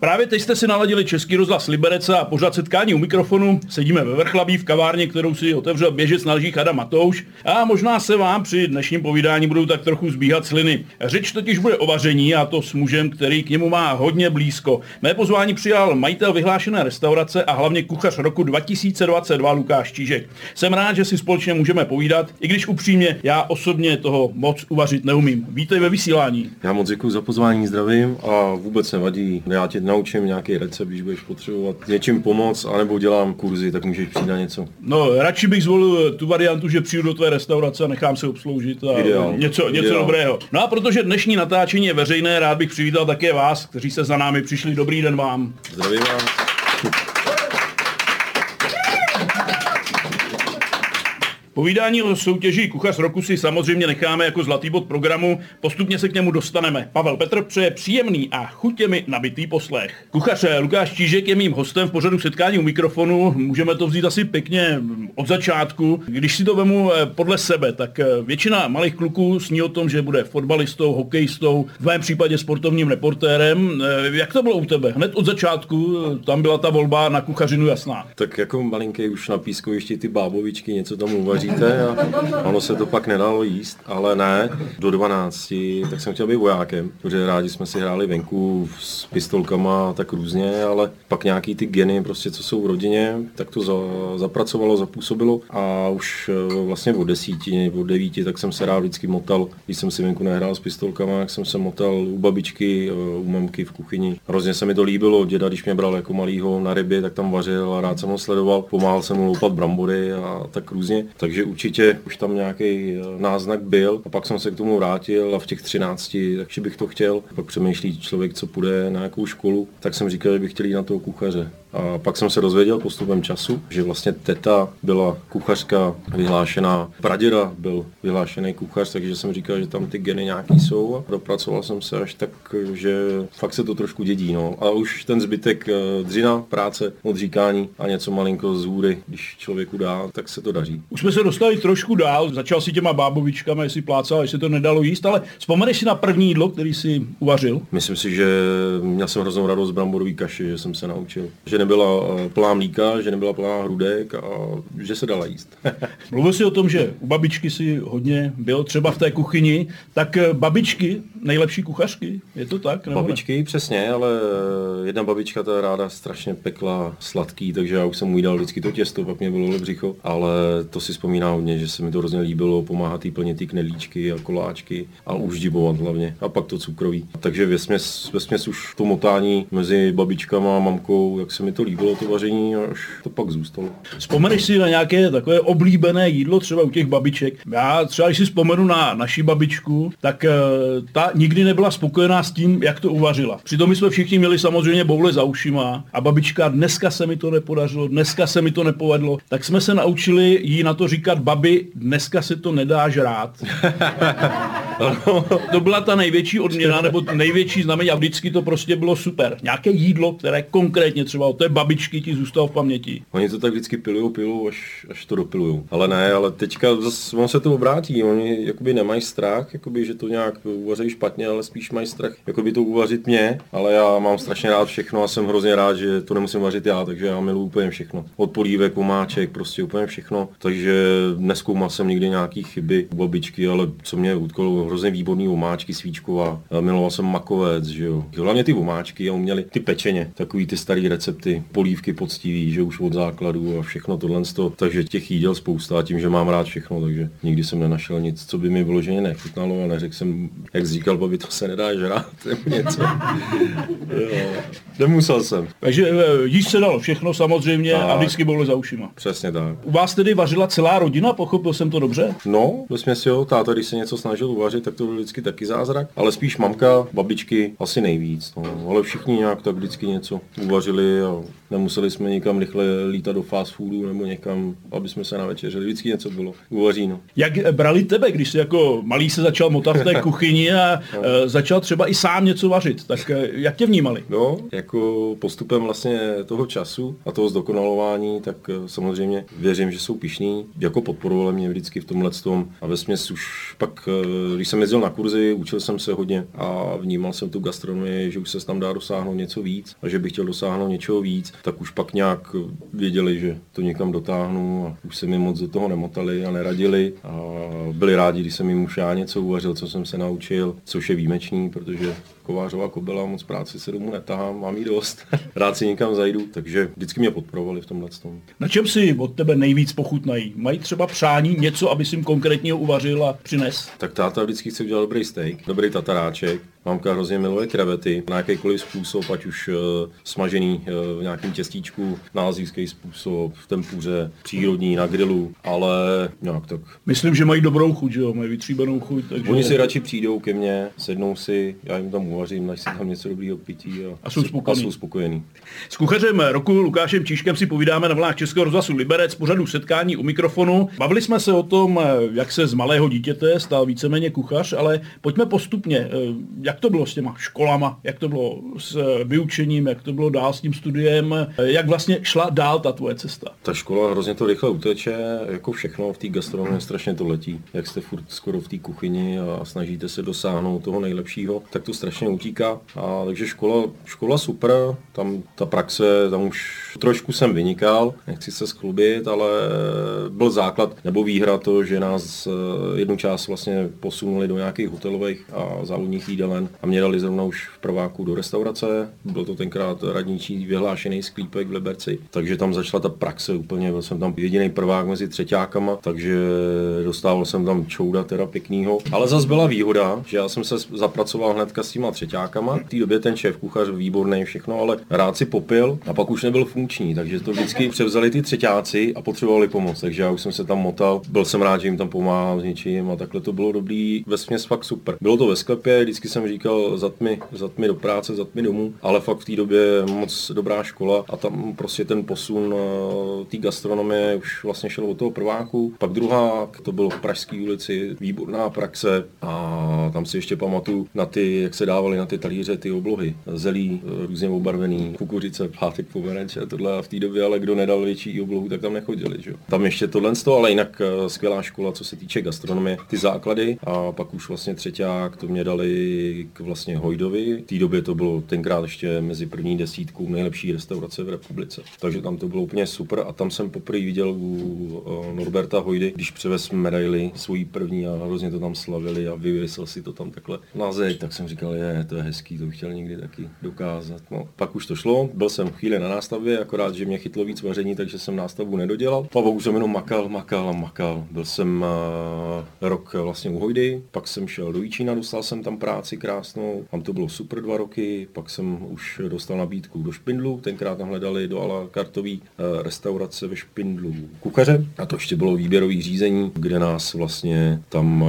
Právě teď jste si naladili Český rozhlas Liberec a pořád setkání u mikrofonu. Sedíme ve Vrchlabí v kavárně, kterou si otevřel běžec na lžích Adam Matouš. A možná se vám při dnešním povídání budou tak trochu zbíhat sliny. Řeč totiž bude o vaření a to s mužem, který k němu má hodně blízko. Mé pozvání přijal majitel vyhlášené restaurace a hlavně kuchař roku 2022 Lukáš Čížek. Jsem rád, že si společně můžeme povídat, i když upřímně já osobně toho moc uvařit neumím. Vítej ve vysílání. Já moc děkuji za pozvání, zdravím a vůbec nevadí. Já tě naučím nějaký recept, když budeš potřebovat něčím pomoct, anebo dělám kurzy, tak můžeš přijít na něco. No, radši bych zvolil tu variantu, že přijdu do tvé restaurace a nechám se obsloužit a Ideál. něco, něco Ideál. dobrého. No a protože dnešní natáčení je veřejné, rád bych přivítal také vás, kteří se za námi přišli. Dobrý den vám. Zdravím vás. Povídání o soutěži Kuchař roku si samozřejmě necháme jako zlatý bod programu, postupně se k němu dostaneme. Pavel Petr přeje příjemný a chutěmi nabitý poslech. Kuchař Lukáš Čížek je mým hostem v pořadu setkání u mikrofonu. Můžeme to vzít asi pěkně od začátku. Když si to vemu eh, podle sebe, tak eh, většina malých kluků sní o tom, že bude fotbalistou, hokejistou, v mém případě sportovním reportérem. Eh, Jak to bylo u tebe? Hned od začátku tam byla ta volba na kuchařinu jasná. Tak jako malinký už na pískovišti ty bábovičky něco tam uvaříte a ono se to pak nedalo jíst, ale ne, do 12, tak jsem chtěl být vojákem, protože rádi jsme si hráli venku s pistolkama tak různě, ale pak nějaký ty geny, prostě co jsou v rodině, tak to za, zapracovalo, zapůsobilo a už eh, vlastně od desíti, od devíti, tak jsem se rád vždycky motal, když jsem si venku nehrál s pistolkama, tak jsem se motal u babičky, eh, u mamky v kuchyni. Hrozně se mi to líbilo, děda, když mě bral jako malýho na rybě, tak tam vařil a rád jsem ho sledoval, pomáhal jsem mu loupat brambory a tak různě. Takže určitě už tam nějaký eh, náznak byl a pak jsem se k tomu vrátil a v těch 13, takže bych to chtěl. Pak přemýšlí člověk, co půjde na jakou školu, tak jsem říkal, že bych chtěl jít na toho kuchaře. A pak jsem se dozvěděl postupem času, že vlastně teta byla kuchařka vyhlášená, praděda byl vyhlášený kuchař, takže jsem říkal, že tam ty geny nějaký jsou a dopracoval jsem se až tak, že fakt se to trošku dědí. No. A už ten zbytek eh, dřina, práce, odříkání a něco malinko z hůry, když člověku dá, tak se to daří. Už jsme se dostali trošku dál, začal si těma bábovičkami, jestli plácal, jestli to nedalo jíst, ale vzpomeneš si na první jídlo, který si uvařil? Myslím si, že měl jsem hroznou radost z bramborový kaši, že jsem se naučil. Že nebyla eh, plná mlíka, že nebyla plná hrudek a že se dala jíst. Mluvil si o tom, že u babičky si hodně byl třeba v té kuchyni, tak eh, babičky, nejlepší kuchařky, je to tak? nebo ne? Babičky, přesně, ale eh, jedna babička ta ráda strašně pekla sladký, takže já už jsem mu dal vždycky to těsto, pak mě bylo břicho, ale to si vzpomíná hodně, že se mi to hrozně líbilo, pomáhat jí plnit ty knedlíčky a koláčky a uždibovat hlavně a pak to cukroví. Takže ve směs, ve směs už to motání mezi babičkama a mamkou, jak se mi to líbilo, to vaření, až to pak zůstalo. Vzpomeneš si na nějaké takové oblíbené jídlo třeba u těch babiček? Já třeba, když si vzpomenu na naši babičku, tak eh, ta nikdy nebyla spokojená s tím, jak to uvařila. Přitom my jsme všichni měli samozřejmě boule za ušima a babička, dneska se mi to nepodařilo, dneska se mi to nepovedlo, tak jsme se naučili jí na to říkat, babi, dneska se to nedá žrát. to byla ta největší odměna, nebo největší znamení a vždycky to prostě bylo super. Nějaké jídlo, které konkrétně třeba od té babičky ti zůstalo v paměti. Oni to tak vždycky pilujou, pilujou, až, až to dopilujou. Ale ne, ale teďka zase on se to obrátí. Oni jakoby nemají strach, jakoby, že to nějak uvaří špatně, ale spíš mají strach jakoby to uvařit mě. Ale já mám strašně rád všechno a jsem hrozně rád, že to nemusím vařit já, takže já miluji úplně všechno. Od polívek, omáček, prostě úplně všechno. Takže neskoumal jsem nikdy nějaký chyby u babičky, ale co mě utkalo, hrozně výborný omáčky svíčková. Miloval jsem makovec, že jo. Hlavně ty omáčky a uměli ty pečeně, takový ty starý recepty, polívky poctivý, že už od základu a všechno tohle. Takže těch jídel spousta a tím, že mám rád všechno, takže nikdy jsem nenašel nic, co by mi vyloženě nechutnalo a neřekl jsem, jak říkal, babi, to se nedá žrát, nebo něco. jo. Nemusel jsem. Takže eh, jíst se dalo všechno samozřejmě a Tak. vždycky bylo za ušima. Přesně tak. U vás tedy vařila celá rodina, pochopil jsem to dobře? No, ve směs jo, táta, když se něco snažil uvařit, tak to byl vždycky taky zázrak, ale spíš mamka, babičky asi nejvíc, no. ale všichni nějak tak vždycky něco uvařili a nemuseli jsme nikam rychle lítat do fast foodu nebo někam, aby jsme se navečeřili, vždycky něco bylo, uvaří, no. Jak eh, brali tebe, když jsi jako malý se začal motat v té kuchyni a eh, začal třeba i sám něco vařit, tak eh, jak tě vnímali? No, jako postupem vlastně toho času a toho zdokonalování, tak samozřejmě věřím, že jsou pišní. Jako podporovali mě vždycky v tomhle tom a ve směs už pak, když jsem jezdil na kurzy, učil jsem se hodně a vnímal jsem tu gastronomii, že už se tam dá dosáhnout něco víc a že bych chtěl dosáhnout něčeho víc, tak už pak nějak věděli, že to někam dotáhnu a už se mi moc do toho nemotali a neradili a byli rádi, když jsem jim už já něco uvařil, co jsem se naučil, což je výjimečný, protože kovářová kobela, moc práci se domů netahám, mám jí dost, rád si někam zajdu, takže vždycky mě podporovali v tomhle tom. Na čem si od tebe nejvíc pochutnají? Mají třeba přání něco, aby si jim konkrétně uvařil a přines? Tak táta vždycky chce udělat dobrý steak, dobrý tataráček, Mamka hrozně miluje krevety na jakýkoliv způsob, ať už uh, smažený uh, v nějakém těstíčku, na azijský způsob, v tempuře, přírodní, na grilu, ale nějak tak. Myslím, že mají dobrou chuť, jo? mají vytříbenou chuť. Takže... Oni si radši přijdou ke mně, sednou si, já jim tam uvařím, naš si tam něco dobrého pití a, a jsou spokojení. A jsou spokojení. S kuchařem roku Lukášem Číškem si povídáme na vlnách Českého rozhlasu Liberec pořadu setkání u mikrofonu. Bavili jsme se o tom, jak se z malého dítěte stal víceméně kuchař, ale pojďme postupně jak to bylo s těma školama, jak to bylo s eh, vyučením, jak to bylo dál s tím studiem, jak vlastně šla dál ta tvoje cesta? Ta škola hrozně to rychle uteče, jako všechno v té gastronomii strašně to letí. Jak jste furt skoro v té kuchyni a snažíte se dosáhnout toho nejlepšího, tak to strašně utíká. A takže škola, škola super, tam ta praxe, tam už trošku jsem vynikal, nechci se schlubit, ale byl základ nebo výhra to, že nás eh, jednu část vlastně posunuli do nějakých hotelových a závodních jídelen a mě dali zrovna už v prváku do restaurace. Byl to tenkrát radničí vyhlášený sklípek v Liberci, takže tam začala ta praxe úplně. Byl jsem tam jediný prvák mezi třetíákama, takže dostával jsem tam čouda teda pěknýho. Ale zase byla výhoda, že já jsem se zapracoval hnedka s těma třetíákama. V té době ten šéf kuchař výborný všechno, ale rád si popil a pak už nebyl funkční, takže to vždycky převzali ty třetíáci a potřebovali pomoc. Takže já už jsem se tam motal, byl jsem rád, že jim tam pomáhám s něčím a takhle to bylo dobrý. Ve fakt super. Bylo to ve sklepě, vždycky jsem říkal, za tmy, za tmy do práce, za tmy domů, ale fakt v té době moc dobrá škola a tam prostě ten posun eh, té gastronomie už vlastně šel od toho prváku. Pak druhá, to bylo v Pražské ulici, výborná praxe a tam si ještě pamatuju na ty, jak se dávaly na ty talíře ty oblohy, zelí, eh, různě obarvený, kukuřice, pátek, pomeranč a tohle v té době, ale kdo nedal větší oblohu, tak tam nechodili. Že? Tam ještě tohle, ale jinak eh, skvělá škola, co se týče gastronomie, ty základy a pak už vlastně třetíák, to mě dali k vlastně Hojdovi. V té době to bylo tenkrát ještě mezi první desítkou nejlepší restaurace v republice. Takže tam to bylo úplně super a tam jsem poprvé viděl u eh, Norberta Hojdy, když převez medaily svojí první a hrozně to tam slavili a vyvěsil si to tam takhle na zeď, tak jsem říkal, je, to je hezký, to bych chtěl někdy taky dokázat. No, pak už to šlo, byl jsem chvíli na nástavbě, akorát, že mě chytlo víc vaření, takže jsem nástavbu nedodělal. A už jsem jenom makal, makal a makal. Byl jsem uh, rok vlastně u Hojdy, pak jsem šel do Jíčína, dostal jsem tam práci krásnou, tam to bylo super dva roky, pak jsem už dostal nabídku do Špindlu, tenkrát tam hledali do ala kartový uh, restaurace ve Špindlu kuchaře. A to ještě bylo výběrový řízení, kde nás vlastně tam uh,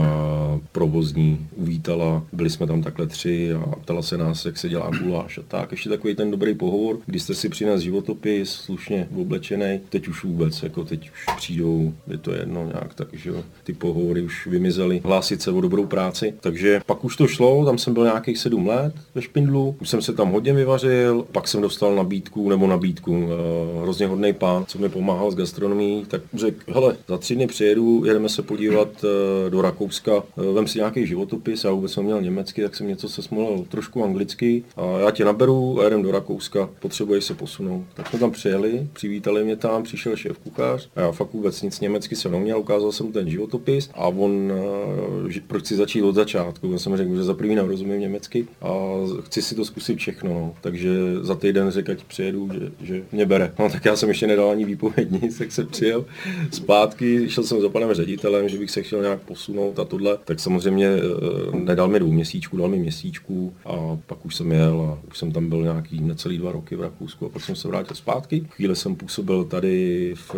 provozní uvítala, byli jsme tam takhle tři a ptala se nás, jak se dělá guláš a tak. Ještě takový ten dobrý pohovor, kdy jste si přines životopis, slušně oblečený, teď už vůbec, jako teď už přijdou, je to jedno nějak tak, že jo, ty pohovory už vymizely, hlásit se o dobrou práci, takže pak už to šlo, tam jsem byl nějakých sedm let ve Špindlu, už jsem se tam hodně vyvařil, pak jsem dostal nabídku, nebo nabídku, uh, hrozně hodný pán, co mi pomáhal s gastronomií, tak řekl, hele, za tři dny přijedu, jedeme se podívat uh, do Rakouska, uh, vem si nějaký životopis, já vůbec jsem měl německy, tak jsem něco se smolil trošku anglicky. A já tě naberu a jedem do Rakouska, potřebuješ se posunout. Tak jsme tam přijeli, přivítali mě tam, přišel šéf kuchař a já fakt vůbec nic německy jsem neuměl, ukázal jsem ten životopis a on, proč si začít od začátku, já jsem řekl, že za první nerozumím německy a chci si to zkusit všechno, no. takže za týden řekl, ať přijedu, že, že mě bere. No tak já jsem ještě nedal ani výpověď nic, tak jsem přijel zpátky, šel jsem za panem ředitelem, že bych se chtěl nějak posunout a tohle, tak samozřejmě eh, nedal mi dvou měsíčku, dal mi měsíčku a pak už jsem jel a už jsem tam byl nějaký necelý dva roky v Rakousku a pak jsem se vrátil zpátky. Chvíli jsem působil tady v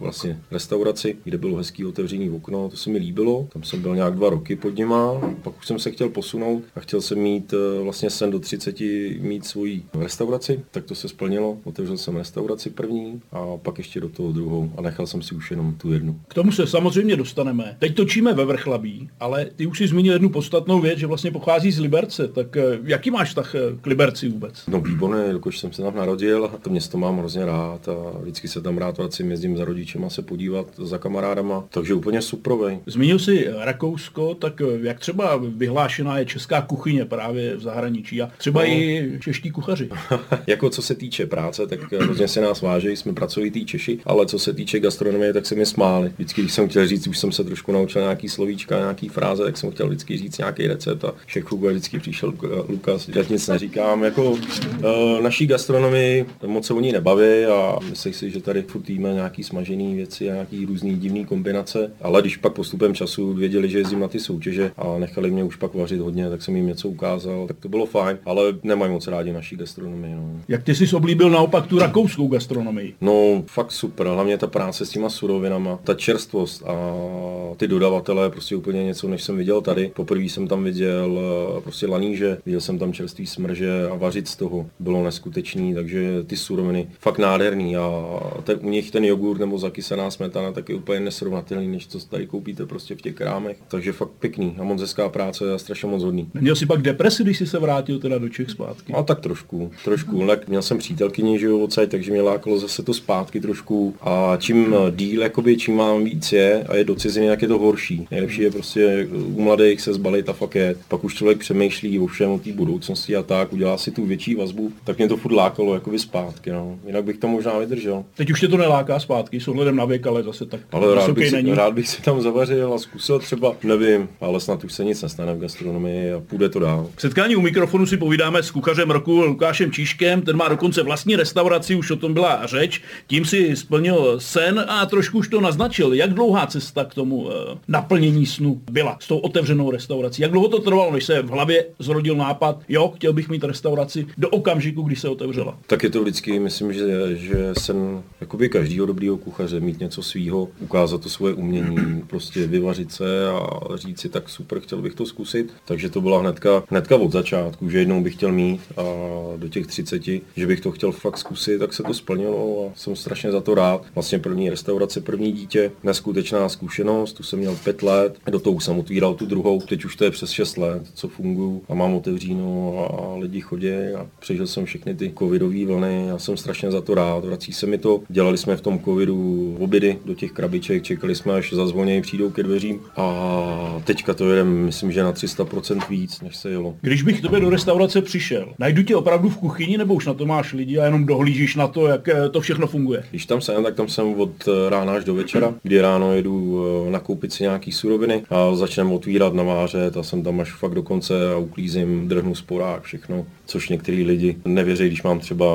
vlastně restauraci, kde bylo hezký otevřený okno, to se mi líbilo, tam jsem byl nějak dva roky pod nima, pak už jsem se chtěl posunout a chtěl jsem mít eh, vlastně sen do 30 mít svoji restauraci, tak to se splnilo. Otevřel jsem restauraci první a pak ještě do toho druhou a nechal jsem si už jenom tu jednu. K tomu se samozřejmě dostaneme. Teď točíme ve Vrchlabí, ale ty už si zmínil jednu podstatnou věc, že vlastně pochází z Liberce. Tak eh, jaký máš tak k Liberci vůbec? No výborné, jakož jsem se tam narodil a to město mám hrozně rád a vždycky se tam rád vracím, jezdím za rodičema se podívat za kamarádama, takže úplně suprovej. Zmínil jsi Rakousko, tak jak třeba vyhlášená je česká kuchyně právě v zahraničí a třeba no. i čeští kuchaři? jako co se týče práce, tak hrozně se nás váží, jsme pracovitý Češi, ale co se týče gastronomie, tak se mi smáli. Vždycky, když jsem chtěl říct, už jsem se trošku naučil nějaký slovíčka, nějaký fráze, tak jsem chtěl vždycky říct nějaký recept a šéf vždycky přišel Lukas, že nic neříkám. Jako uh, naší gastronomii moc se o ní nebaví a myslím si, že tady furt jíme nějaký smažený věci a nějaký různý divný kombinace, ale když pak postupem času věděli, že jezdím na ty soutěže a nechali mě už pak vařit hodně, tak jsem jim něco ukázal, tak to bylo fajn, ale nemají moc rádi naší gastronomii. No. Jak ty jsi oblíbil naopak tu rakouskou gastronomii? No, fakt super, hlavně ta práce s těma surovinama, ta čerstvost a ty dodavatelé prostě úplně něco, než jsem viděl tady. Poprvé jsem tam viděl eh, prostě laníže, viděl jsem tam čerstvý smrže a vařit z toho bylo neskutečný, takže ty suroviny fakt nádherný a ten, u nich ten jogurt nebo zakysaná smetana taky úplně nesrovnatelný, než co tady koupíte prostě v těch krámech. Takže fakt pěkný a moc hezká práce a strašně moc hodný. Měl jsi pak depresi, když jsi se vrátil teda do Čech zpátky? A tak trošku, trošku. Tak měl jsem přítelkyni, že jo, odsaď, takže mě lákalo zase to zpátky trošku. A čím díl, jakoby, čím mám víc je a je do ciziny, jak je to horší. Nejlepší je prostě u mladých se zbalit a fakt je. Pak už člověk přemýšlí o všem, o té budoucnosti a tak, udělá si tu větší vazbu, tak mě to furt lákalo jakoby zpátky. No. Jinak bych to možná vydržel. Teď už tě to neláká zpátky, s ohledem na věk, ale zase tak ale rád bych, si, rád bych si tam zavařil a zkusil třeba, nevím, ale snad už se nic nestane v gastronomii a půjde to dál. K setkání u mikrofonu si povídáme s kuchařem roku Lukášem Číškem, ten má dokonce vlastní restauraci, už o tom byla řeč, tím si splnil sen a trošku už to naznačil. Jak dlouhá cesta k tomu uh, naplnění snu byla s tou otevřenou restaurací? Jak dlouho to trvalo, než se v hlavě zrodil nápad, jo, chtěl bych mít restauraci do okamžiku, kdy se otevřela? Tak je to vždycky, myslím, že, že sen jakoby každýho dobrýho kuchaře mít něco svýho, ukázat to svoje umění, prostě vyvařit se a říct si tak super, chtěl bych to zkusit. Takže to byla hnedka, hnedka od začátku, že jednou bych chtěl mít a do těch 30, že bych to chtěl fakt zkusit, tak se to splnilo a jsem strašně za to rád. Vlastně první restaurace, první dítě, neskutečná zkušenost, tu jsem měl pět let, do toho jsem otvíral tu druhou, teď už to je přes 6 let, co fungují a mám otevříno a lidi chodí a přežil jsem všechny ty covidové vlny, já jsem strašně za to rád, vrací se mi to, dělali jsme v tom covidu obědy do těch krabiček, čekali jsme, až zazvonějí, přijdou ke dveřím a teďka to jedem, myslím, že na 300% víc, než se jelo. Když bych tobě do restaurace přišel, najdu tě opravdu v kuchyni, nebo už na to máš lidi a jenom dohlížíš na to, jak eh, to všechno funguje? Když tam jsem, tak tam jsem od eh, rána až do večera, kdy ráno jedu eh, nakoupit si nějaký suroviny a začneme otvírat, navářet a jsem tam až fakt do konce a uklízím, drhnu sporák, všechno, což některý lidi nevěří, když mám třeba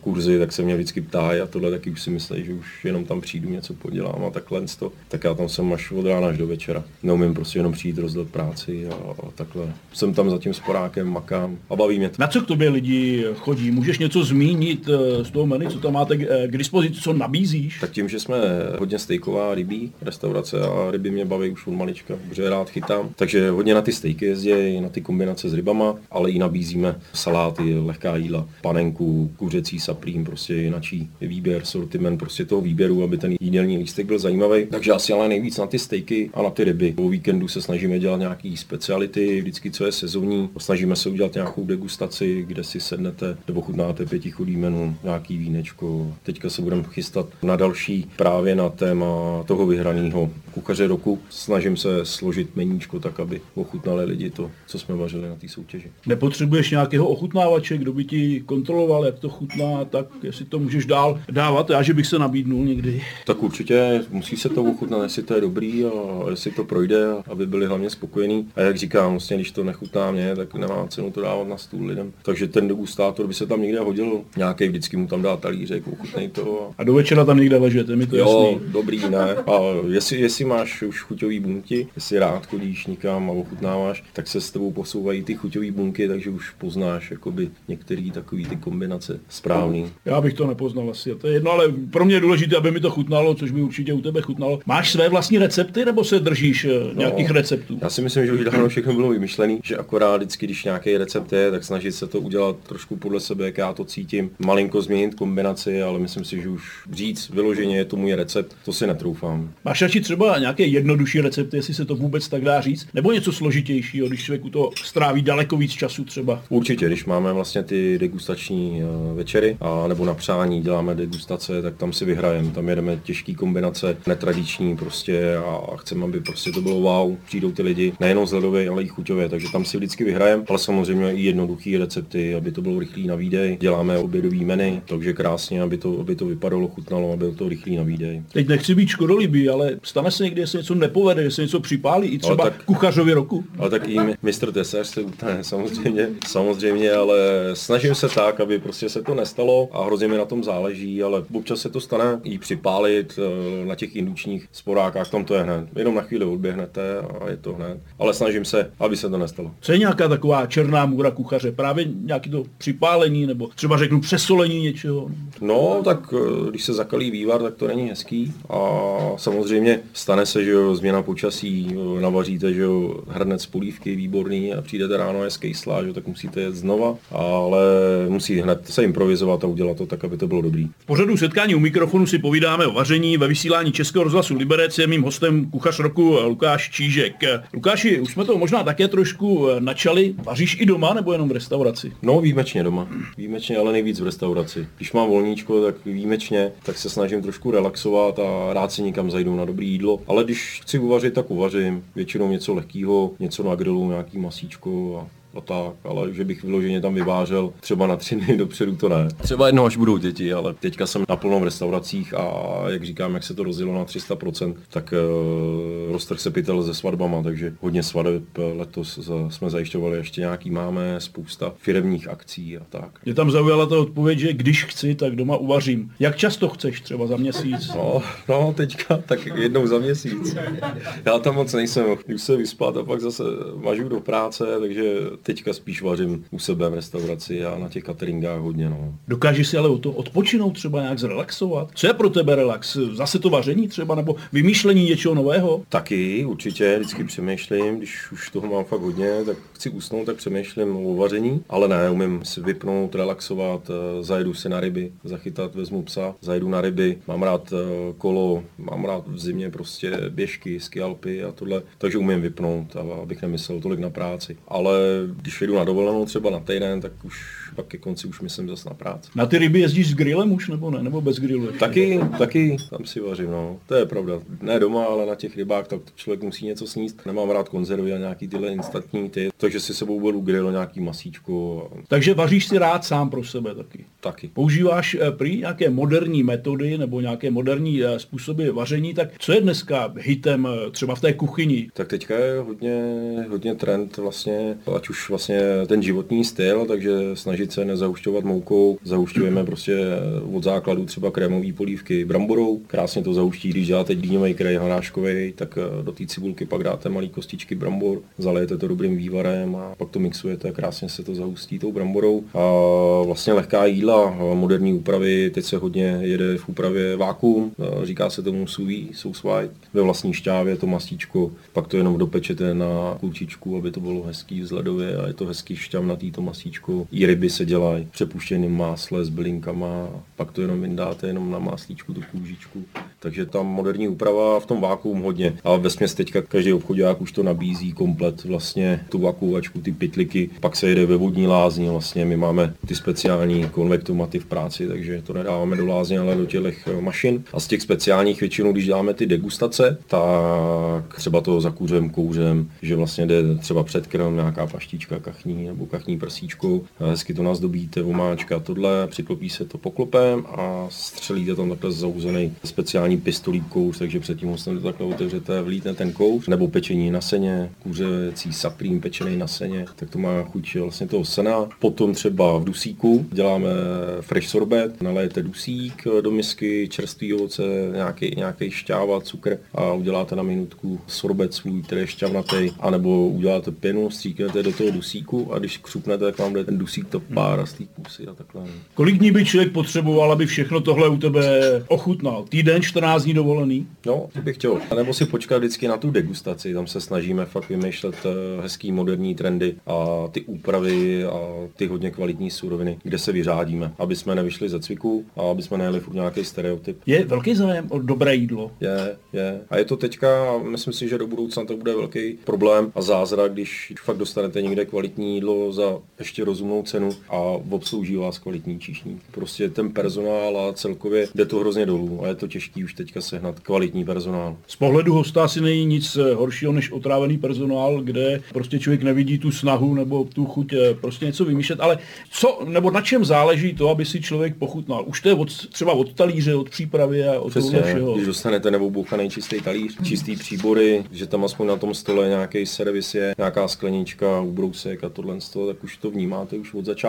kurzy, tak se mě vždycky ptají a tohle taky už si myslí, že už jenom tam přijdu, něco podělám a takhle to. Tak já tam jsem až od rána až do večera. Neumím prostě jenom přijít, rozdat práci a, a takhle. Jsem tam za tím sporákem, makám a baví mě to. Na co k tobě lidi chodí? Můžeš něco zmínit eh, z toho menu, co tam máte eh, k dispozici, co nabízíš? Tak tím, že jsme hodně stejková rybí restaurace a ryby mě baví už od malička, protože rád chytám. Takže hodně na ty stejky jezdí, na ty kombinace s rybama, ale i nabízíme saláty, lehká jídla, panenku, kuřecí saplím, prostě jinačí výběr, sortiment prostě toho výběru, aby ten jídelní lístek byl zajímavý. Takže asi ale nejvíc na ty stejky a na ty ryby. Po víkendu se snažíme dělat nějaký speciality, vždycky co je sezónní. Snažíme se udělat nějakou degustaci, kde si sednete nebo chutnáte pěti chudý menu, nějaký vínečko. Teďka se budeme chystat na další právě na téma toho vyhraného kuchaře roku. Snažím se složit meníčko tak, aby ochutnali lidi to, co jsme vařili na té soutěži. Nepotřebuješ nějakého ochutnávače, kdo by ti kontroloval, jak to chutná, tak jestli to můžeš dál dávat, já že bych se nabídnul někdy. Tak určitě musí se to ochutnat, jestli to je dobrý a jestli to projde, aby byli hlavně spokojení. A jak říkám, vlastně, když to nechutná mě, tak nemá cenu to dávat na stůl lidem. Takže ten degustátor by se tam někde hodil, nějaký vždycky mu tam dá talířek, ochutnej to. A do večera tam někde ležete, mi to jo, jasný. dobrý, ne. A jestli, jestli máš už chuťový bunky, jestli rád chodíš nikam a ochutnáváš, tak se s tebou posouvají ty chuťové bunky, takže už poznáš jakoby některé takové ty kombinace správný. Já bych to nepoznal asi, to je jedno, ale pro mě je důležité, aby mi to chutnalo, což by určitě u tebe chutnalo. Máš své vlastní recepty nebo se držíš eh, nějakých no, receptů? Já si myslím, že už dávno všechno bylo vymyšlené, že akorát vždycky, když nějaký recept je, tak snažit se to udělat trošku podle sebe, jak já to cítím, malinko změnit kombinaci, ale myslím si, že už říct vyloženě je to můj recept, to si netroufám. Máš radši třeba nějaké jednodušší recepty, jestli se to vůbec tak dá říct, nebo něco složitějšího, když člověk u toho stráví daleko víc času třeba? Určitě, když máme vlastně ty degustační eh, večery, a nebo na přání děláme degustace, tak tam si vyhrajeme, tam jedeme těžké kombinace, netradiční prostě a chceme, aby prostě to bylo wow, přijdou ty lidi, nejenom zledové, ale i chuťové, takže tam si vždycky vyhrajeme, ale samozřejmě i jednoduché recepty, aby to bylo rychlý na výdej, děláme obědový menu, takže krásně, aby to, aby to vypadalo, chutnalo, aby to rychlý na výdej. Teď nechci být škodolibý, ale stane se někdy, jestli něco nepovede, jestli něco připálí, i třeba tak, kuchařovi roku. Ale tak i mistr tesař se utane, samozřejmě, samozřejmě, ale snažím se tak, aby prostě se to nestalo a hrozně mi na tom záleží, ale občas se to stane i připálit eh, na těch indučních sporákách, tam to je hned. Jenom na chvíli odběhnete a je to hned. Ale snažím se, aby se to nestalo. Co je nějaká taková černá můra kuchaře? Právě nějaký to připálení nebo třeba řeknu přesolení něčeho? No, tak eh, když se zakalí vývar, tak to není hezký. A samozřejmě stane se, že jo, změna počasí, eh, navaříte, že jo, hrnec polívky výborný a přijdete ráno hezký sláž, tak musíte jet znova, ale musí hned se improvizovat a udělat to tak, aby to bylo dobrý. V pořadu setkání u mikrofonu si povídáme o vaření ve vysílání Českého rozhlasu Liberec je mým hostem kuchař roku Lukáš Čížek. Lukáši, už jsme to možná také trošku eh, načali. Vaříš i doma nebo jenom v restauraci? No, výjimečně doma. Výjimečně, ale nejvíc v restauraci. Když mám volníčko, tak výjimečně, tak se snažím trošku relaxovat a rád si někam zajdu na dobré jídlo. Ale když chci uvařit, tak uvařím. Většinou něco lehkého, něco na grilu, nějaký masíčko a a tak, ale že bych vyloženě tam vyvážel třeba na tři dny dopředu, to ne. Třeba jednou, až budou děti, ale teďka jsem naplno v restauracích a jak říkám, jak se to rozjelo na 300%, tak uh, roztrh se pytel se svatbama, takže hodně svadeb letos jsme zajišťovali, ještě nějaký máme, spousta firemních akcí a tak. Mě tam zaujala ta odpověď, že když chci, tak doma uvařím. Jak často chceš, třeba za měsíc? No, no teďka, tak jednou za měsíc. Já tam moc nejsem, už se vyspat a pak zase mažu do práce, takže teďka spíš vařím u sebe v restauraci a na těch cateringách hodně. No. Dokážeš si ale o to odpočinout, třeba nějak zrelaxovat? Co je pro tebe relax? Zase to vaření třeba, nebo vymýšlení něčeho nového? Taky, určitě, vždycky přemýšlím, když už toho mám fakt hodně, tak chci usnout, tak přemýšlím o vaření, ale ne, umím si vypnout, relaxovat, eh, zajedu si na ryby, zachytat, vezmu psa, zajedu na ryby, mám rád eh, kolo, mám rád v zimě prostě běžky, skialpy a tohle, takže umím vypnout, abych nemyslel tolik na práci. Ale když jedu na dovolenou třeba na týden, tak už pak ke konci už myslím zase na práci. Na ty ryby jezdíš s grillem už nebo ne? Nebo bez grillu? Taky, taky tam si vařím, no. To je pravda. Ne doma, ale na těch rybách, tak člověk musí něco sníst. Nemám rád konzervy a nějaký tyhle instantní ty, takže si sebou beru grill, nějaký masíčko. Takže vaříš si rád sám pro sebe taky? Taky. Používáš eh, prý nějaké moderní metody nebo nějaké moderní eh, způsoby vaření, tak co je dneska hitem eh, třeba v té kuchyni? Tak teďka je hodně, hodně trend vlastně, ať už vlastně ten životní styl, takže snažit sice nezaušťovat moukou, zaušťujeme prostě od základu třeba krémové polívky bramborou. Krásně to zauští, když děláte dýňový krej hanáškový, tak eh, do té cibulky pak dáte malé kostičky brambor, zalejete to dobrým vývarem a pak to mixujete a krásně se to zahustí tou bramborou. A vlastně lehká jídla, moderní úpravy, teď se hodně jede v úpravě vákuum, eh, říká se tomu sous sous white, ve vlastní šťávě to masíčko, pak to jenom dopečete na klučičku, aby to bylo hezký vzhledově a je to hezký šťav na této masíčko. I ryby se dělají přepuštěným másle s bylinkama, pak to jenom vyndáte jenom na máslíčku tu kůžičku. Takže tam moderní úprava v tom vákuum hodně. A ve směs teďka každý obchodák už to nabízí komplet vlastně tu vakuovačku, ty pytliky, pak se jede ve vodní lázni, vlastně my máme ty speciální konvektomaty v práci, takže to nedáváme do lázně, ale do těch mašin. A z těch speciálních většinou, když děláme ty degustace, tak třeba to za kuřem, kouřem, že vlastně jde třeba předkrm, nějaká paštička kachní nebo kachní prsíčkou, hezky to nazdobíte, omáčka, tohle, přiklopí se to poklopem a střelíte tam takhle zauzený speciální pistolí kouř, takže předtím ho to takhle otevřete, vlítne ten kouř, nebo pečení na seně, kůřecí saprým pečený na seně, tak to má chuť vlastně toho sena. Potom třeba v dusíku děláme fresh sorbet, nalejete dusík do misky, čerstvý ovoce, nějaký, nějaký šťáva, cukr a uděláte na minutku sorbet svůj, který je šťavnatý, anebo uděláte pěnu, stříknete do toho dusíku a když křupnete, tak vám jde ten dusík to pár z té kusy a takhle. Kolik dní by člověk potřeboval, aby všechno tohle u tebe ochutnal? Týden, 14 dní dovolený? No, to bych chtěl. A nebo si počkat vždycky na tu degustaci, tam se snažíme fakt vymýšlet eh, hezký moderní trendy a ty úpravy a ty hodně kvalitní suroviny, kde se vyřádíme, aby jsme nevyšli ze cviku a aby jsme nejeli furt nějaký stereotyp. Je velký zájem o dobré jídlo? Je, je. A je to teďka, myslím si, že do budoucna to bude velký problém a zázrak, když fakt dostanete někde kvalitní jídlo za ještě rozumnou cenu a obslouží vás kvalitní číšník. Prostě ten personál a celkově jde to hrozně dolů a je to těžký už teďka sehnat kvalitní personál. Z pohledu hosta asi není nic eh, horšího než otrávený personál, kde prostě člověk nevidí tu snahu nebo tu chuť eh, prostě něco vymýšlet, ale co, nebo na čem záleží to, aby si člověk pochutnal? Už to je od, třeba od talíře, od přípravy a od Přesně, všeho. když dostanete nebo bouchaný čistý talíř, čistý příbory, že tam aspoň na tom stole nějaký servis je, nějaká sklenička, ubrousek a tohle tak už to vnímáte už od začátku.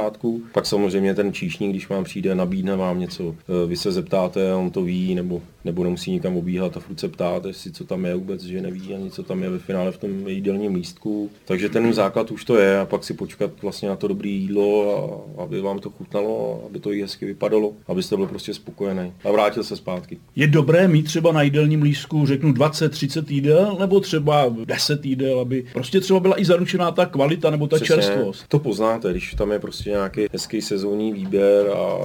Pak samozřejmě ten číšník, když vám přijde, nabídne vám něco, eh, vy se zeptáte, on to ví, nebo, nebo nemusí nikam obíhat a furt se ptát, jestli co tam je vůbec, že neví ani co tam je ve finále v tom jídelním lístku. Takže ten základ už to je a pak si počkat vlastně na to dobré jídlo, a, aby vám to chutnalo, aby to i hezky vypadalo, abyste byl prostě spokojený a vrátil se zpátky. Je dobré mít třeba na jídelním lístku, řeknu 20-30 jídel, nebo třeba 10 jídel, aby prostě třeba byla i zaručená ta kvalita nebo ta Přesně, čerstvost. To poznáte, když tam je prostě nějaký hezký sezónní výběr a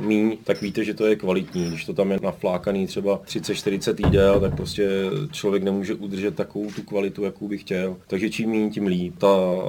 míň, tak víte, že to je kvalitní. Když to tam je naflákaný třeba 30-40 jídel, tak prostě člověk nemůže udržet takovou tu kvalitu, jakou by chtěl. Takže čím méně, tím líp. Ta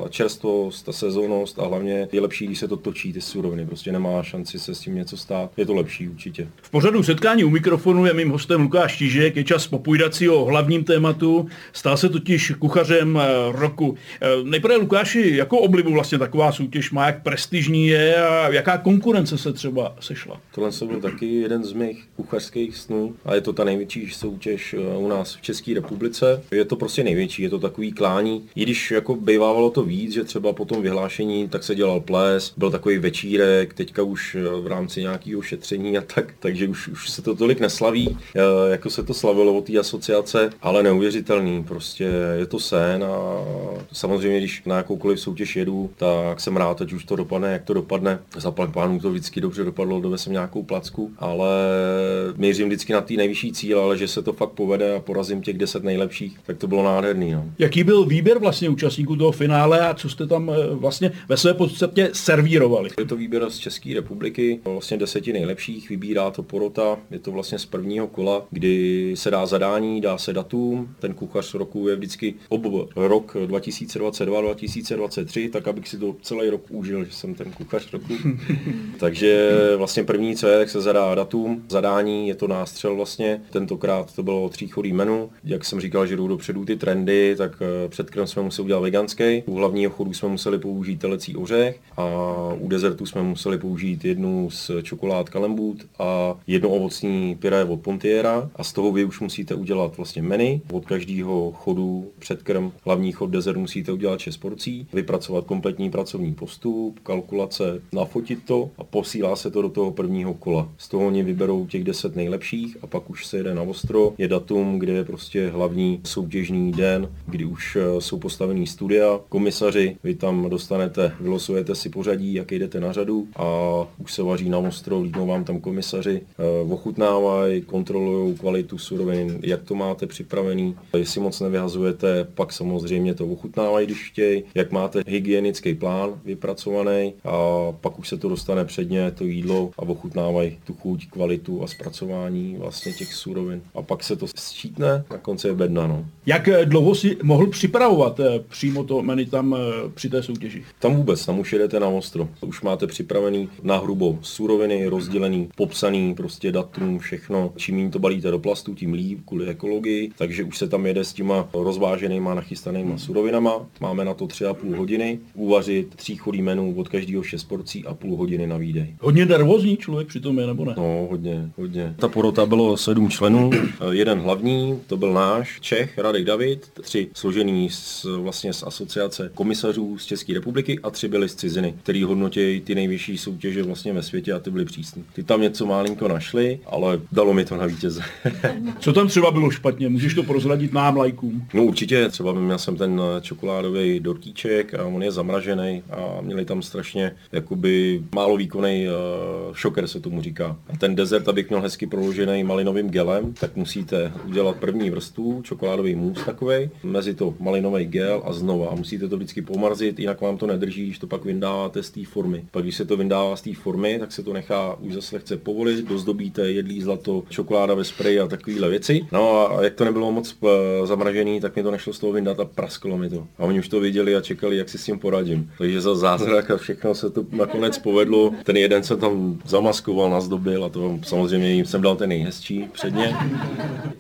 čerstvost, ta sezónnost a hlavně je lepší, když se to točí, ty suroviny. Prostě nemá šanci se s tím něco stát. Je to lepší určitě. V pořadu setkání u mikrofonu je mým hostem Lukáš Tížek. Je čas popovídat si o hlavním tématu. Stal se totiž kuchařem eh, roku. Eh, Nejprve Lukáši, jakou oblibu vlastně taková soutěž má, jak prestižní je a jaká konkurence se třeba sešla? Tohle se byl taky jeden z mých kuchařských snů a je to ta největší soutěž eh, u nás v České republice. Je to prostě největší, je to takový klání. I když jako bývávalo to víc, že třeba po tom vyhlášení tak se dělal ples, byl takový večírek, teďka už eh, v rámci nějakého šetření a tak, takže už, už se to tolik neslaví, eh, jako se to slavilo od té asociace, ale neuvěřitelný, prostě je to sen a samozřejmě, když na jakoukoliv soutěž jedu, tak jsem rád, ať už to dopadne, jak to dopadne. Za pánů to vždycky dobře dopadlo, dovez jsem nějakou placku, ale mířím vždycky na ty nejvyšší cíle, ale že se to fakt povede a porazím těch 10 nejlepších, tak to bylo nádherný. No. Jaký byl výběr vlastně účastníků toho finále a co jste tam eh, vlastně ve své podstatě servírovali? Je to výběr z České republiky, vlastně deseti nejlepších, vybírá to porota, je to vlastně z prvního kola, kdy se dá zadání, dá se datum, ten kuchař roku je vždycky ob rok 2022-2023, tak abych si to celý rok užil, že jsem ten kuchař roku. Takže vlastně první, co je, tak se zadá datum, zadání, je to nástřel vlastně, tentokrát to bylo tříchodý menu, jak jsem říkal, že jdou dopředu ty trendy, tak eh, předkrm jsme museli udělat veganský, u hlavního chodu jsme museli použít telecí ořech a u dezertu jsme museli použít jednu z čokolád Kalembut a jedno ovocní pyré od Pontiera. A z toho vy už musíte udělat vlastně menu. Od každého chodu předkrm, hlavní chod dezert musíte udělat 6 porcí, vypracovat kompletní pracovní postup, kalkulace, nafotit to a posílá se to do toho prvního kola. Z toho oni vyberou těch 10 nejlepších a pak už se jede na ostro. Je datum, kde je prostě hlavní soutěžní den, kdy už eh, jsou postavený studia, komisaři, vy tam dostanete, vylosujete si pořadí, jak jdete na řadu a už se vaří na ostro, lídnou vám tam komisaři, eh, ochutnávají, kontrolují kvalitu surovin, jak to máte připravený, jestli moc nevyhazujete, pak samozřejmě to ochutnávají, když chtějí, jak máte hygienický plán vypracovaný a pak už se to dostane předně, to jídlo a ochutnávají tu chuť, kvalitu a zpracování vlastně těch surovin. A pak se to sčítne, na konci je bedna. No. Jak eh, dlouho si mohl připravovat eh, přímo to menu tam eh, při té soutěži? Tam vůbec, tam už jedete na ostro. Už máte připravený na hrubo suroviny, rozdělený, popsaný, prostě datum, všechno. Čím méně to balíte do plastu, tím líp kvůli ekologii, takže už se tam jede s těma rozváženýma, nachystanýma surovinama. Máme na to 3,5 hodiny, uvařit tříchodý menu od každého 6 porcí a půl hodiny na výdej. Hodně nervózní člověk přitom je, nebo ne? No, hodně, hodně. Ta porota bylo sedm členů, jeden hlavní, to byl náš Čech, Radek David, tři složený z, vlastně z asociace komisařů z České republiky a tři byli z ciziny, který hodnotí ty nejvyšší soutěže vlastně ve světě a ty byly přísní. Ty tam něco malinko našli, ale dalo mi to na vítěze. Co tam třeba bylo špatně? Můžeš to prozradit nám lajkům? No určitě, třeba měl jsem ten čokoládový dortíček a on je zamražený a měli tam strašně jakoby málo výkonný uh, šoker se tomu říká. A ten dezert, abych měl hezky proložený malinovým gelem, tak musíte udělat první vrstvu, čokoládový mus takový, mezi to malinový gel a znova. A musíte to vždycky pomarzit, jinak vám to nedrží, když to pak vyndáváte z té formy. Pak když se to vyndává z té formy, tak se to nechá už zase lehce povolit, dozdobíte jedlí zlato, čokoláda ve spreji a takovéhle věci. No a jak to nebylo moc eh, zamražený, tak mi to nešlo z toho vyndat a prasklo mi to. A oni už to viděli a čekali, jak si s tím poradím. Takže za zázrak a všechno se to nakonec povedlo. Ten jeden se tam zamaskoval, nazdobil a to samozřejmě jim jsem dal ten nejhezčí předně.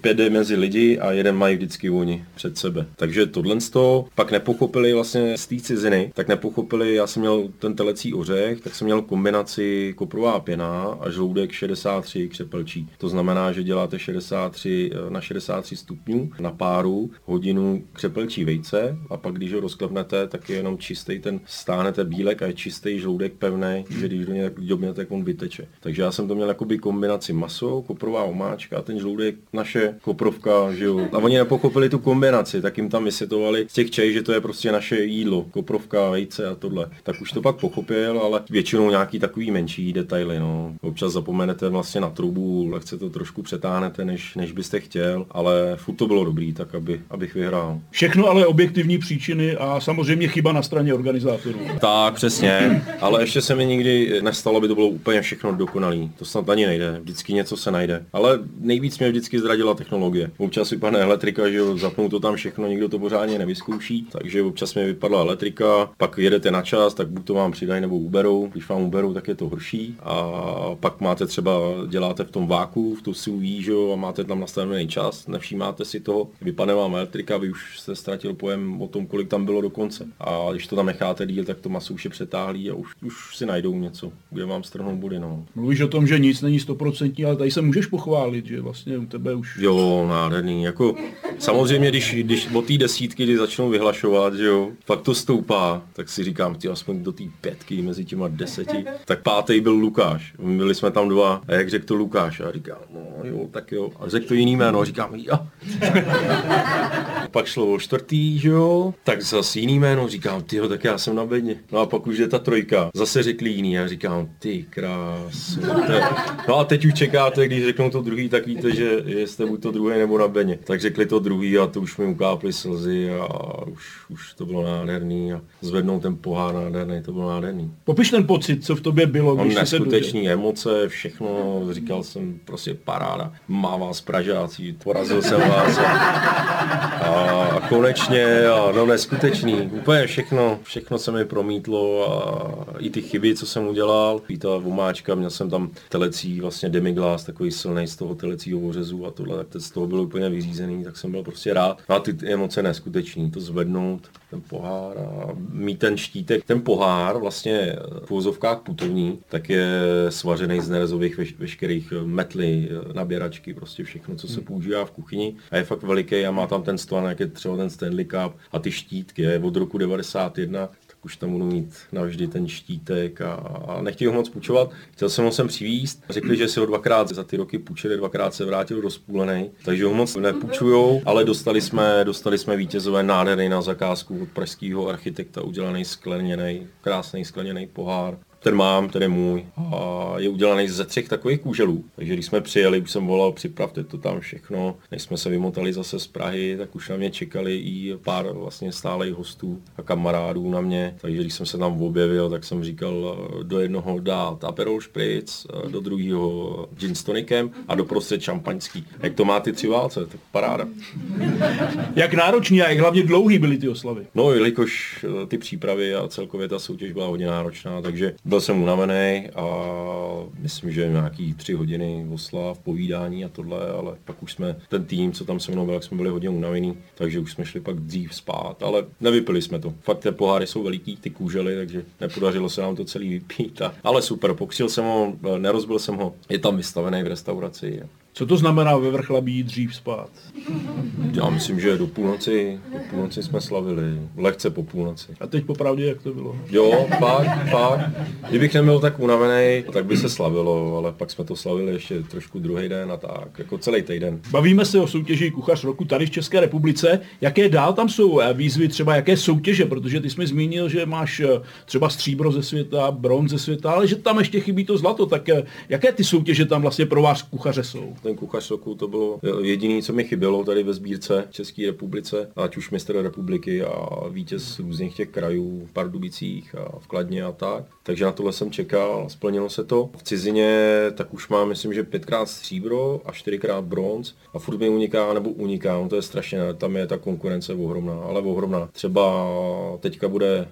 Pět mezi lidi a jeden mají vždycky oni před sebe. Takže tohle z toho pak nepochopili vlastně z té ciziny, tak nepochopili, já jsem měl ten telecí ořech, tak jsem měl kombinaci koprová pěna a žloudek 63 křepelčí. To znamená, že děláte 63 na 63 stupňů na páru hodinu křepelčí vejce a pak když ho rozklepnete, tak je jenom čistý ten, stánete bílek a je čistý žloudek pevný, že když do něj tak on vyteče. Takže já jsem to měl jakoby kombinaci maso, koprová omáčka a ten žloudek naše koprovka, že jo. A oni nepochopili tu kombinaci, tak jim tam vysvětovali z těch čej, že to je prostě naše jídlo, koprovka, vejce a tohle. Tak už to pak pochopil, ale většinou nějaký takový menší detaily, no. Občas zapomenete vlastně na trubu, lehce to trošku přetáhnete, než, než byste chtěl, ale furt to bylo dobrý, tak aby, abych vyhrál. Všechno ale objektivní příčiny a samozřejmě chyba na straně organizátorů. Tak, přesně, ale ještě se mi nikdy nestalo, aby to bylo úplně všechno dokonalý. To snad ani nejde. Vždycky něco se najde. Ale nejvíc mě vždycky zradila technologie. Občas vypadne elektrika, že jo, zapnou to tam všechno, nikdo to pořádně nevyzkouší, takže občas mi vypadla elektrika, pak jedete na čas, tak buď to vám přidají nebo uberou. Když vám uberou, tak je to horší. A pak máte třeba, děláte v tom váku, v tu si ví, že jo, a máte tam nastavený čas, nevšímáte si toho, vypadne vám elektrika, vy už jste ztratil pojem o tom, kolik tam bylo do konce. A když to tam necháte díl, tak to maso už je přetáhlý a už, už si najdou něco, kde vám strhnou body. No. Mluvíš o tom, že nic není stoprocentní, ale tady se můžeš pochválit, že vlastně u tebe už... Jo, nádherný. Jako, samozřejmě, když, když od té desítky, kdy začnou vyhlašovat, že jo, pak to stoupá, tak si říkám, ty aspoň do té pětky mezi těma deseti. Tak pátý byl Lukáš. Byli jsme tam dva a jak řekl to Lukáš? A říkám, no jo, tak jo. A řekl to jiný jméno a říkám, jo. pak šlo o čtvrtý, že jo, tak zase jiný jméno, říkám, ty tak já jsem na bedně. No a pak už je ta trojka, zase řekli jiný a říkám, ty krás. No a teď už čekáte, když řeknou to druhý, tak víte, že jste buď to druhé nebo na beně. Tak řekli to druhý a to už mi ukáply slzy a už, už to bylo nádherný a zvednou ten pohár nádherný, to bylo nádherný. Popiš ten pocit, co v tobě bylo, když Mám neskutečný emoce, všechno, říkal jsem prostě paráda, má vás Pražáci, porazil jsem vás. A, a konečně, a no neskutečný, úplně všechno, všechno se mi promítlo a i ty chyby, co jsem udělal, i ta vomáčka, měl jsem tam telecí vlastně demiglas, takový silný z toho telecího ořezu a tohle, tak z toho byl úplně vyřízený, tak jsem byl prostě rád. No a ty emoce neskutečný, to zvednout, ten pohár a mít ten štítek. Ten pohár vlastně v úzovkách putovní, tak je svařený z nerezových veš- veškerých metly, naběračky, prostě všechno, co se používá v kuchyni. A je fakt veliký a má tam ten stan, jak je třeba ten Stanley Cup a ty štítky. Je od roku 91 už tam budu mít navždy ten štítek a, a nechtěl ho moc půjčovat. Chtěl jsem ho sem přivízt. Řekli, že si ho dvakrát za ty roky půjčili, dvakrát se vrátil rozpůlený, takže ho moc nepůjčujou, ale dostali jsme, dostali jsme vítězové nádherný na zakázku od pražského architekta, udělaný skleněný, krásný skleněný pohár Ten mám, ten je můj a je udělaný ze třech takových kůželů. Takže když jsme přijeli, už jsem volal, připravte to tam všechno. Než jsme se vymotali zase z Prahy, tak už na mě čekali i pár vlastně stálých hostů a kamarádů na mě. Takže když jsem se tam objevil, tak jsem říkal do jednoho dát Aperol Spritz, do druhého gin s tonikem a do prostřed šampaňský. Jak to má ty tři válce, tak paráda. Jak náročný a jak hlavně dlouhý byly ty oslavy? No, jelikož eh, ty přípravy a celkově ta soutěž byla hodně náročná, takže byl jsem unavený a myslím, že nějaký tři hodiny oslav, povídání a tohle, ale pak už jsme, ten tým, co tam se mnou byl, jsme byli hodně unavení, takže už jsme šli pak dřív spát, ale nevypili jsme to. Fakt ty poháry jsou veliký, ty kůžely, takže nepodařilo se nám to celý vypít. A, ale super, pokřil jsem ho, eh, nerozbil jsem ho, je tam vystavený v restauraci. Co to znamená ve vrchlabí dřív spát? Já myslím, že do půlnoci, do půlnoci jsme slavili, lehce po půlnoci. A teď popravdě, jak to bylo? Jo, fakt, fakt. Kdybych nebyl tak unavený, tak by se slavilo, ale pak jsme to slavili ještě trošku druhý den a tak, jako celý týden. Bavíme se o soutěži Kuchař roku tady v České republice. Jaké dál tam jsou eh, výzvy, třeba jaké soutěže, protože ty jsi mi zmínil, že máš eh, třeba stříbro ze světa, bronz ze světa, ale že tam ještě chybí to zlato, tak eh, jaké ty soutěže tam vlastně pro vás kuchaře jsou? Ten kuchař roku, to bylo jediné, co mi chybělo tady ve sbírce České republice, ať už mistr republiky a vítěz různých těch krajů, Pardubicích a v Kladně a tak. Takže na tohle jsem čekal, splnilo se to. V cizině tak už mám, myslím, že pětkrát stříbro a čtyřikrát bronz a furt mi uniká nebo uniká, no to je strašně, tam je ta konkurence ohromná, ale ohromná. Třeba teďka bude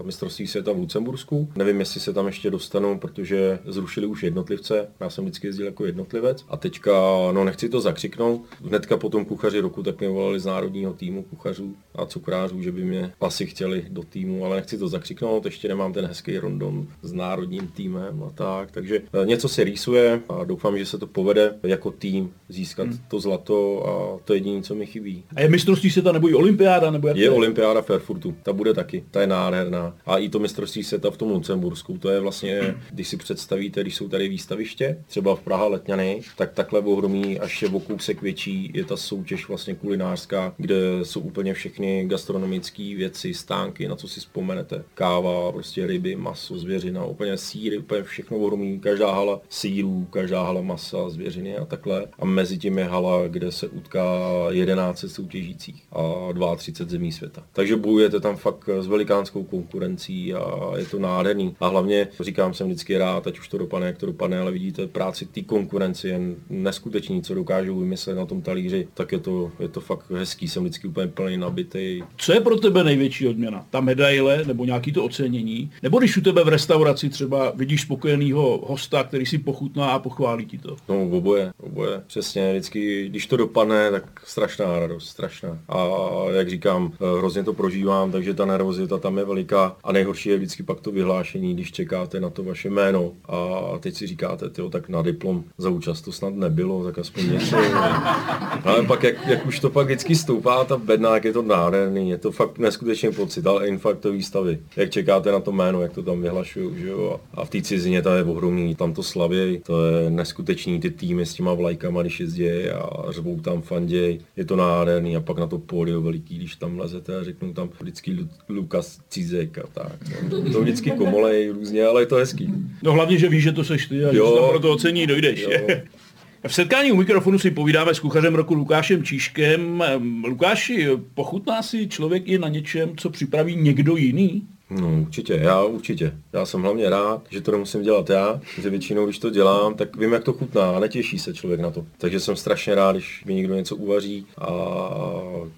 uh, mistrovství světa v Lucembursku, nevím, jestli se tam ještě dostanu, protože zrušili už jednotlivce, já jsem vždycky jezdil jako jednotlivec a teďka, no nechci to zakřiknout, hnedka po tom kuchaři roku tak mě volali z národního týmu kuchařů a cukrářů, že by mě asi chtěli do týmu, ale nechci to zakřiknout, ještě nemám ten hezký rondon s národním týmem a tak, takže e, něco se rýsuje a doufám, že se to povede jako tým získat hmm. to zlato a to je jediné, co mi chybí. A je mistrovství světa nebo i olympiáda? Nebo jak je, je olympiáda v Erfurtu, ta bude taky, ta je nádherná. A i to mistrovství světa v tom Lucembursku, to je vlastně, když si představíte, když jsou tady výstaviště, třeba v Praha Letňany, tak takhle ohromí, až je o kousek větší, je ta soutěž vlastně kulinářská, kde jsou úplně všechny gastronomické věci, stánky, na co si vzpomenete. Káva, prostě ryby, maso, zvěřina, úplně síry, úplně všechno ohromí, každá hala sírů, každá hala masa, zvěřiny a takhle. A mezi tím je hala, kde se utká 11 soutěžících a 32 zemí světa. Takže bojujete tam fakt s velikánskou konkurencí a je to nádherný. A hlavně říkám, jsem vždycky rád, ať už to dopadne, jak to dopadne, ale vidíte práci té konkurenci jen neskutečný, co dokážou vymyslet na tom talíři, tak je to, je to fakt hezký, jsem vždycky úplně plný nabitý. Co je pro tebe největší odměna? Ta medaile nebo nějaký to ocenění? Nebo když u v restauraci třeba vidíš spokojeného hosta, který si pochutná a pochválí ti to? No, oboje, oboje. Přesně, vždycky, když to dopadne, tak strašná radost, strašná. A jak říkám, hrozně to prožívám, takže ta nervozita tam je veliká. A nejhorší je vždycky pak to vyhlášení, když čekáte na to vaše jméno a teď si říkáte, tyjo, tak na diplom za účast to snad nebylo, tak aspoň něco. Ale pak, jak, jak, už to pak vždycky stoupá ta bedna, jak je to nádherný, je to fakt neskutečný pocit, ale infarktový stavy. Jak čekáte na to jméno, jak to tam vyhlašují, že jo? A v té cizině to je ohromný, tam to slavěj, to je neskutečný, ty týmy s těma vlajkama, když jezdí a řvou tam fanděj, je to nádherný a pak na to pódio veliký, když tam lezete a řeknou tam vždycky Lukas Cizek a tak. No. To vždycky komolej různě, ale je to hezký. No hlavně, že víš, že to seš ty a jo, že tam pro to ocení dojdeš. Jo. V setkání u mikrofonu si povídáme s kuchařem roku Lukášem Číškem. Lukáši, pochutná si člověk i na něčem, co připraví někdo jiný? No určitě, já určitě. Já jsem hlavně rád, že to nemusím dělat já, že většinou, když to dělám, tak vím, jak to chutná a netěší se člověk na to. Takže jsem strašně rád, když mi někdo něco uvaří a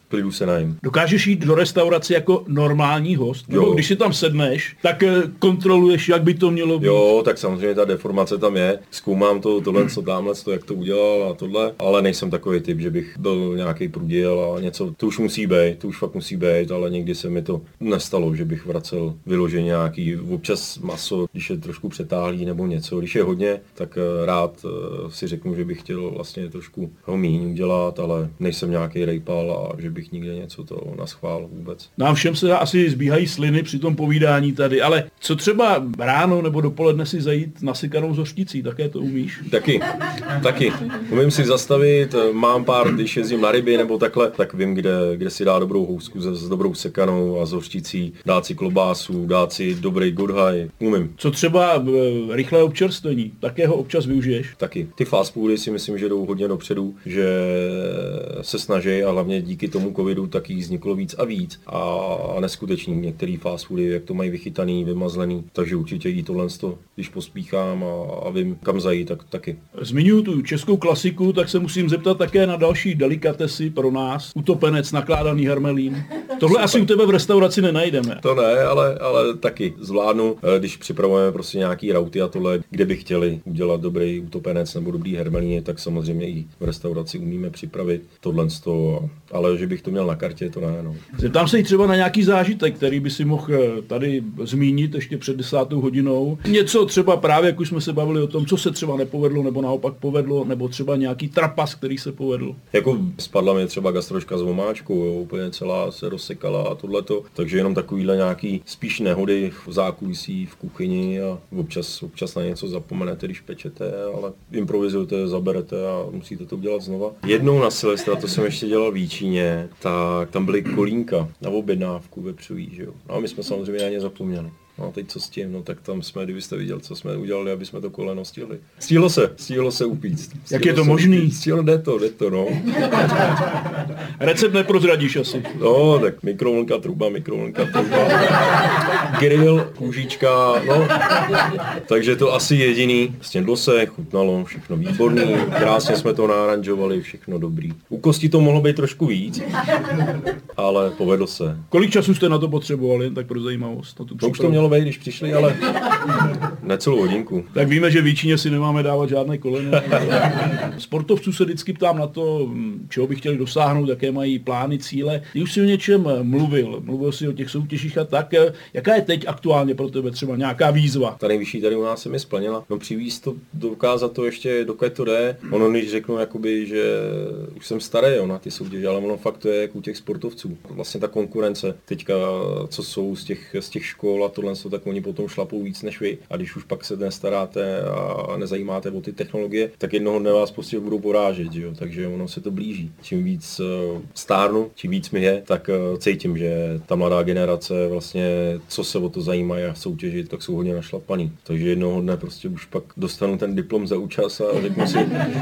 klidu se najím. Dokážeš jít do restaurace jako normální host? Nebo když si tam sedneš, tak eh, kontroluješ, jak by to mělo být? Jo, tak samozřejmě ta deformace tam je. Zkoumám to, tohle, co tamhle, to, jak to udělal a tohle, ale nejsem takový typ, že bych byl nějaký průděl a něco. To už musí být, to už fakt musí být, ale někdy se mi to nestalo, že bych vracel vyloženě nějaký občas maso, když je trošku přetáhlý nebo něco. Když je hodně, tak eh, rád eh, si řeknu, že bych chtěl vlastně trošku ho míň udělat, ale nejsem nějaký rejpal a že bych nikde něco to naschvál vůbec. Nám všem se asi zbíhají sliny při tom povídání tady, ale co třeba ráno nebo dopoledne si zajít nasykanou zošticí, také to umíš? Taky, taky. Umím si zastavit, eh, mám pár, když jezdím na ryby nebo takhle, tak vím, kde, kde si dá dobrou housku s, s dobrou sekanou a zošticí, dát si klobá fásů, dát si dobrý good high, umím. Co třeba e, rychlé občerstvení, také ho občas využiješ? Taky. Ty fast foody si myslím, že jdou hodně dopředu, že se snaží a hlavně díky tomu covidu taky vzniklo víc a víc a neskuteční některý fast foody, jak to mají vychytaný, vymazlený, takže určitě jí tohle, když pospíchám a, a vím, kam zajít, tak taky. Zmiňuji tu českou klasiku, tak se musím zeptat také na další delikatesy pro nás. Utopenec, nakládaný hermelín. Tohle asi u tebe v restauraci nenajdeme. To ne, ale, ale taky zvládnu, eh, když připravujeme prostě nějaký rauty a tohle, kde by chtěli udělat dobrý utopenec nebo dobrý hermelín, tak samozřejmě i v restauraci umíme připravit tohle, ale že bych to měl na kartě, to ne. No. Zeptám se i třeba na nějaký zážitek, který by si mohl eh, tady zmínit ještě před desátou hodinou. Něco třeba právě, jak už jsme se bavili o tom, co se třeba nepovedlo, nebo naopak povedlo, nebo třeba nějaký trapas, který se povedl. Jako spadla mi třeba gastroška z vomáčku, jo, úplně celá se rozsekala a tohleto, takže jenom takovýhle nějaký spíš nehody v zákulisí, v kuchyni a občas, občas na něco zapomenete, když pečete, ale improvizujete, zaberete a musíte to udělat znova. Jednou na Silvestra, to jsem ještě dělal v Jíčíně, tak tam byly kolínka na objednávku vepřový, že jo. No a my jsme samozřejmě na ně zapomněli. No a teď co s tím, no tak tam jsme, kdybyste viděl, co jsme udělali, aby jsme to koleno stihli. Stihlo se, stihlo se upíct. Stihlo Jak je to možný? Stihlo, jde to, jde to, no. Recept neprozradíš asi. No, tak mikrovlnka, truba, mikrovlnka, truba. Grill, kůžička, no. Takže to asi jediný. Snědlo se, chutnalo, všechno výborný, krásně jsme to náranžovali, všechno dobrý. U kosti to mohlo být trošku víc, ale povedlo se. Kolik času jste na to potřebovali, tak pro zajímavost? Na tu to už to mělo být, když přišli, ale ne celou hodinku. Tak víme, že v si nemáme dávat žádné koleno. Sportovců se vždycky ptám na to, čeho by chtěli dosáhnout, jaké mají plány, cíle. Ty už si o něčem mluvil, mluvil si o těch soutěžích a tak. Jaká je teď aktuálně pro tebe třeba nějaká výzva? Ta nejvyšší tady u nás se mi splnila. No přivíz to, dokázat to ještě, dokud to jde. Ono, když řeknu, jakoby, že už jsem starý jo, na ty soutěže, ale ono fakt to je jako u těch sportovců. Vlastně ta konkurence teďka, co jsou z těch, z těch škol a tohle, tak oni potom šlapou víc než vy. A když už pak se nestaráte a nezajímáte o ty technologie, tak jednoho dne vás prostě budou porážet, že jo? takže ono se to blíží. Čím víc uh, stárnu, čím víc mi je, tak uh, cítím, že ta mladá generace vlastně, co se o to zajímá a soutěžit, tak jsou hodně našlapaný. Takže jednoho dne prostě už pak dostanu ten diplom za účast a řeknu si,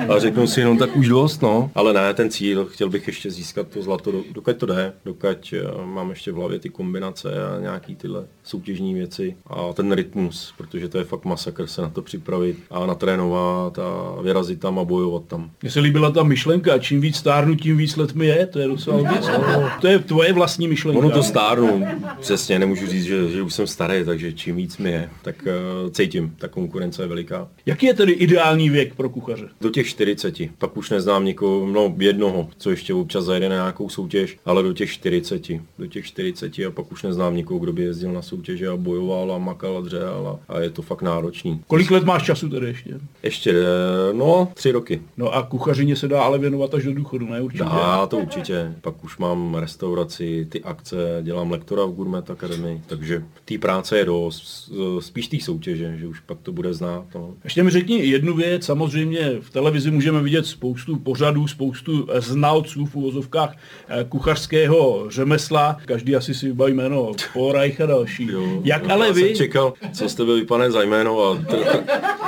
a řeknu si jenom tak už dost, no. Ale ne, ten cíl, chtěl bych ještě získat to zlato, dokud to jde, dokud uh, mám ještě v hlavě ty kombinace a nějaký tyhle soutěžní věci a ten rytmus, protože to je fakt masakr se na to připravit a natrénovat a vyrazit tam a bojovat tam. Mně se líbila ta myšlenka, čím víc stárnu, tím víc let mi je, to je docela no. To je tvoje vlastní myšlenka. Ono to stárnu, přesně, nemůžu říct, že, že už jsem starý, takže čím víc mi je, tak uh, cítím, ta konkurence je veliká. Jaký je tedy ideální věk pro kuchaře? Do těch 40, pak už neznám nikoho, no jednoho, co ještě občas zajede na nějakou soutěž, ale do těch 40, do těch 40 a pak už neznám nikoho, kdo by jezdil na soutěž soutěže a bojoval a makal a dřel a, a je to fakt náročný. Kolik let máš času tedy ještě? Ještě, eh, no, tři roky. No a kuchařině se dá ale věnovat až do důchodu, ne určitě? Dá, to určitě. Pak už mám restauraci, ty akce, dělám lektora v Gourmet Academy, takže té práce je dost, spíš té soutěže, že už pak to bude znát. No. Ještě mi řekni jednu věc, samozřejmě v televizi můžeme vidět spoustu pořadů, spoustu znalců v úvozovkách eh, kuchařského řemesla, každý asi si vybaví jméno Paul Reich a další. Jo. Jak ale vy? Jsem čekal, co jste byli pane za jméno a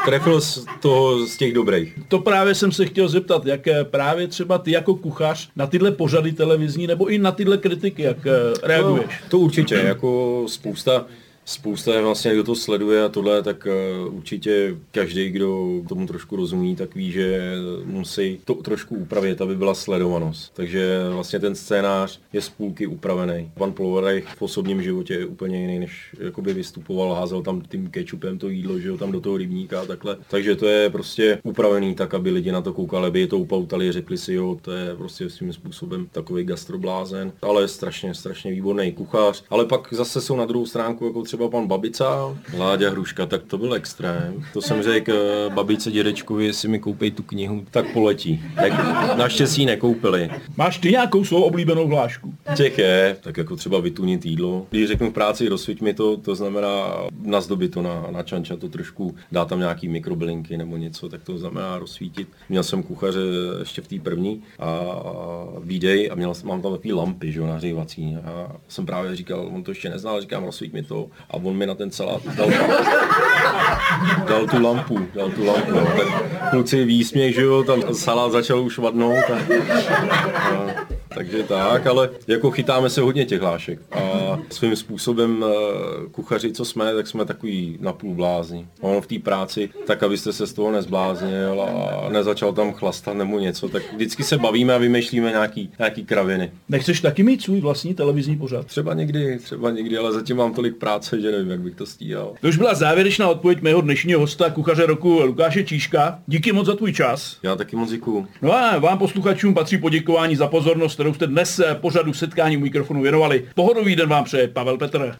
trefil z toho z těch dobrých. To právě jsem se chtěl zeptat, jak právě třeba ty jako kuchař na tyhle pořady televizní nebo i na tyhle kritiky, jak eh, reaguješ? To, to určitě, jako spousta spousta vlastně, kdo to sleduje a tohle, tak uh, určitě každý, kdo tomu trošku rozumí, tak ví, že musí to trošku upravit, aby byla sledovanost. Takže vlastně ten scénář je z půlky upravený. Pan Plovarech v osobním životě je úplně jiný, než jakoby vystupoval, házel tam tím kečupem to jídlo, že jo, tam do toho rybníka a takhle. Takže to je prostě upravený tak, aby lidi na to koukali, aby je to upoutali, řekli si, jo, to je prostě svým způsobem takový gastroblázen, ale strašně, strašně výborný kuchař. Ale pak zase jsou na druhou stránku jako třeba třeba pan Babica, Láďa Hruška, tak to byl extrém. To jsem řekl eh, babice dědečkovi, jestli mi koupí tu knihu, tak poletí. Tak naštěstí nekoupili. Máš ty nějakou svou oblíbenou hlášku? Těch je, tak jako třeba vytunit jídlo. Když řeknu v práci rozsviť mi to, to znamená nazdobit to na, na čanča, to trošku dá tam nějaký mikrobylinky nebo něco, tak to znamená rozsvítit. Měl jsem kuchaře ještě v té první a výdej a měl, mám tam takový lampy, že jo, nahřívací. A jsem právě říkal, on to ještě neznal, říkám, rozsvít mi to. A on mi na ten salát dal, dal tu lampu, dal tu lampu. Tak kluci výsměch, že jo, tam salát začal už vadnout. A, a, takže tak, ale jako chytáme se hodně těch hlášek. A svým způsobem eh, kuchaři, co jsme, tak jsme takový napůl blázni. Ono v té práci, tak abyste se z toho nezbláznil a nezačal tam chlastat nebo něco, tak vždycky se bavíme a vymýšlíme nějaký, nějaký kraviny. Nechceš taky mít svůj vlastní televizní pořad? Třeba někdy, třeba někdy, ale zatím mám tolik práce, že nevím, jak bych to stíhal. To už byla závěrečná odpověď mého dnešního hosta, kuchaře roku Lukáše Číška. Díky moc za tvůj čas. Já taky moc děkuju. No a vám posluchačům patří poděkování za pozornost, kterou jste dnes pořadu setkání u mikrofonu věnovali. Pohodový den vám přeje Pavel Petr.